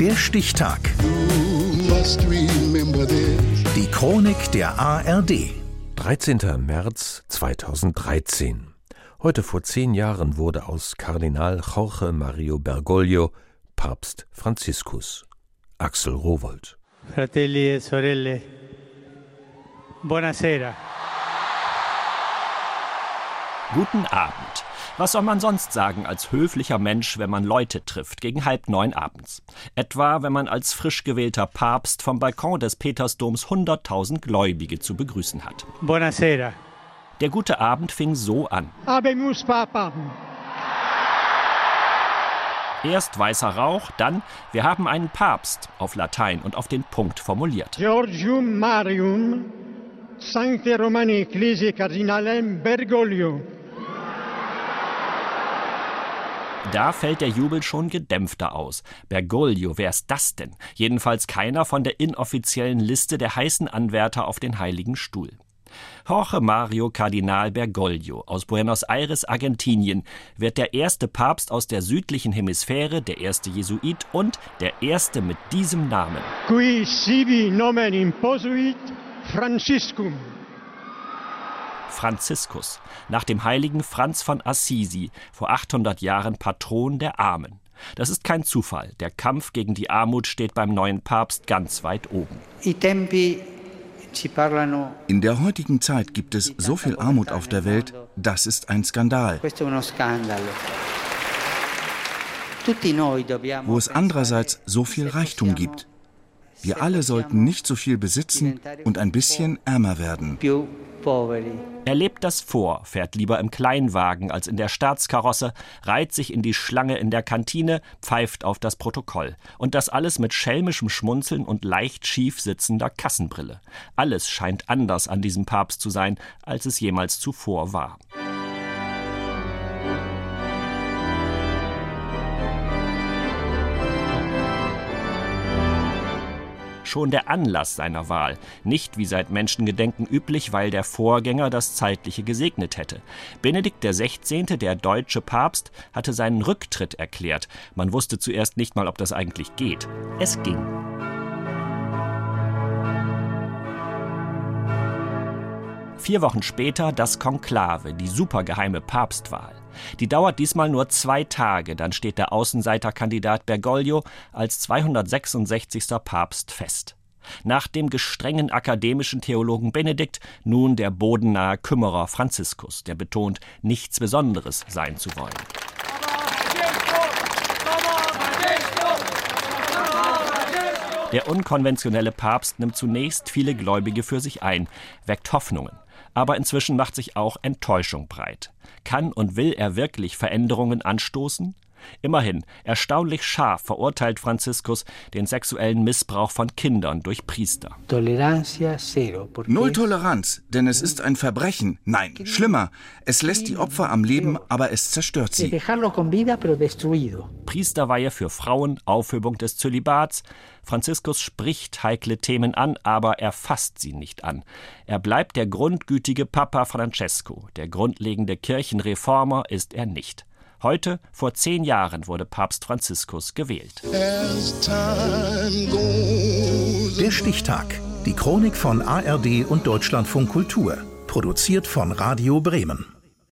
Der Stichtag. Die Chronik der ARD. 13. März 2013. Heute vor zehn Jahren wurde aus Kardinal Jorge Mario Bergoglio Papst Franziskus. Axel Rowold. Fratelli e sorelle, buonasera. Guten Abend. Was soll man sonst sagen als höflicher Mensch, wenn man Leute trifft, gegen halb neun abends? Etwa, wenn man als frisch gewählter Papst vom Balkon des Petersdoms hunderttausend Gläubige zu begrüßen hat. Buonasera. Der gute Abend fing so an. Habemus Papa. Erst weißer Rauch, dann wir haben einen Papst auf Latein und auf den Punkt formuliert. Georgium Marium Sancte Romani Ecclesiae Cardinalem Bergoglio. Da fällt der Jubel schon gedämpfter aus. Bergoglio, wer ist das denn? Jedenfalls keiner von der inoffiziellen Liste der heißen Anwärter auf den Heiligen Stuhl. Jorge Mario Kardinal Bergoglio aus Buenos Aires, Argentinien, wird der erste Papst aus der südlichen Hemisphäre, der erste Jesuit und der erste mit diesem Namen. Qui sibi nomen imposuit Franciscum. Franziskus, nach dem heiligen Franz von Assisi, vor 800 Jahren Patron der Armen. Das ist kein Zufall. Der Kampf gegen die Armut steht beim neuen Papst ganz weit oben. In der heutigen Zeit gibt es so viel Armut auf der Welt, das ist ein Skandal. Wo es andererseits so viel Reichtum gibt. Wir alle sollten nicht so viel besitzen und ein bisschen ärmer werden. Er lebt das vor, fährt lieber im Kleinwagen als in der Staatskarosse, reiht sich in die Schlange in der Kantine, pfeift auf das Protokoll. Und das alles mit schelmischem Schmunzeln und leicht schief sitzender Kassenbrille. Alles scheint anders an diesem Papst zu sein, als es jemals zuvor war. Schon der Anlass seiner Wahl, nicht wie seit Menschengedenken üblich, weil der Vorgänger das Zeitliche gesegnet hätte. Benedikt XVI., der deutsche Papst, hatte seinen Rücktritt erklärt. Man wusste zuerst nicht mal, ob das eigentlich geht. Es ging. Vier Wochen später das Konklave, die supergeheime Papstwahl. Die dauert diesmal nur zwei Tage, dann steht der Außenseiterkandidat Bergoglio als 266. Papst fest. Nach dem gestrengen akademischen Theologen Benedikt nun der bodennahe Kümmerer Franziskus, der betont, nichts Besonderes sein zu wollen. Der unkonventionelle Papst nimmt zunächst viele Gläubige für sich ein, weckt Hoffnungen. Aber inzwischen macht sich auch Enttäuschung breit. Kann und will er wirklich Veränderungen anstoßen? Immerhin, erstaunlich scharf verurteilt Franziskus den sexuellen Missbrauch von Kindern durch Priester. Null Toleranz, denn es ist ein Verbrechen. Nein, schlimmer. Es lässt die Opfer am Leben, aber es zerstört sie. Priesterweihe für Frauen, Aufhebung des Zölibats. Franziskus spricht heikle Themen an, aber er fasst sie nicht an. Er bleibt der grundgütige Papa Francesco. Der grundlegende Kirchenreformer ist er nicht. Heute, vor zehn Jahren, wurde Papst Franziskus gewählt. Der Stichtag. Die Chronik von ARD und Deutschlandfunk Kultur. Produziert von Radio Bremen.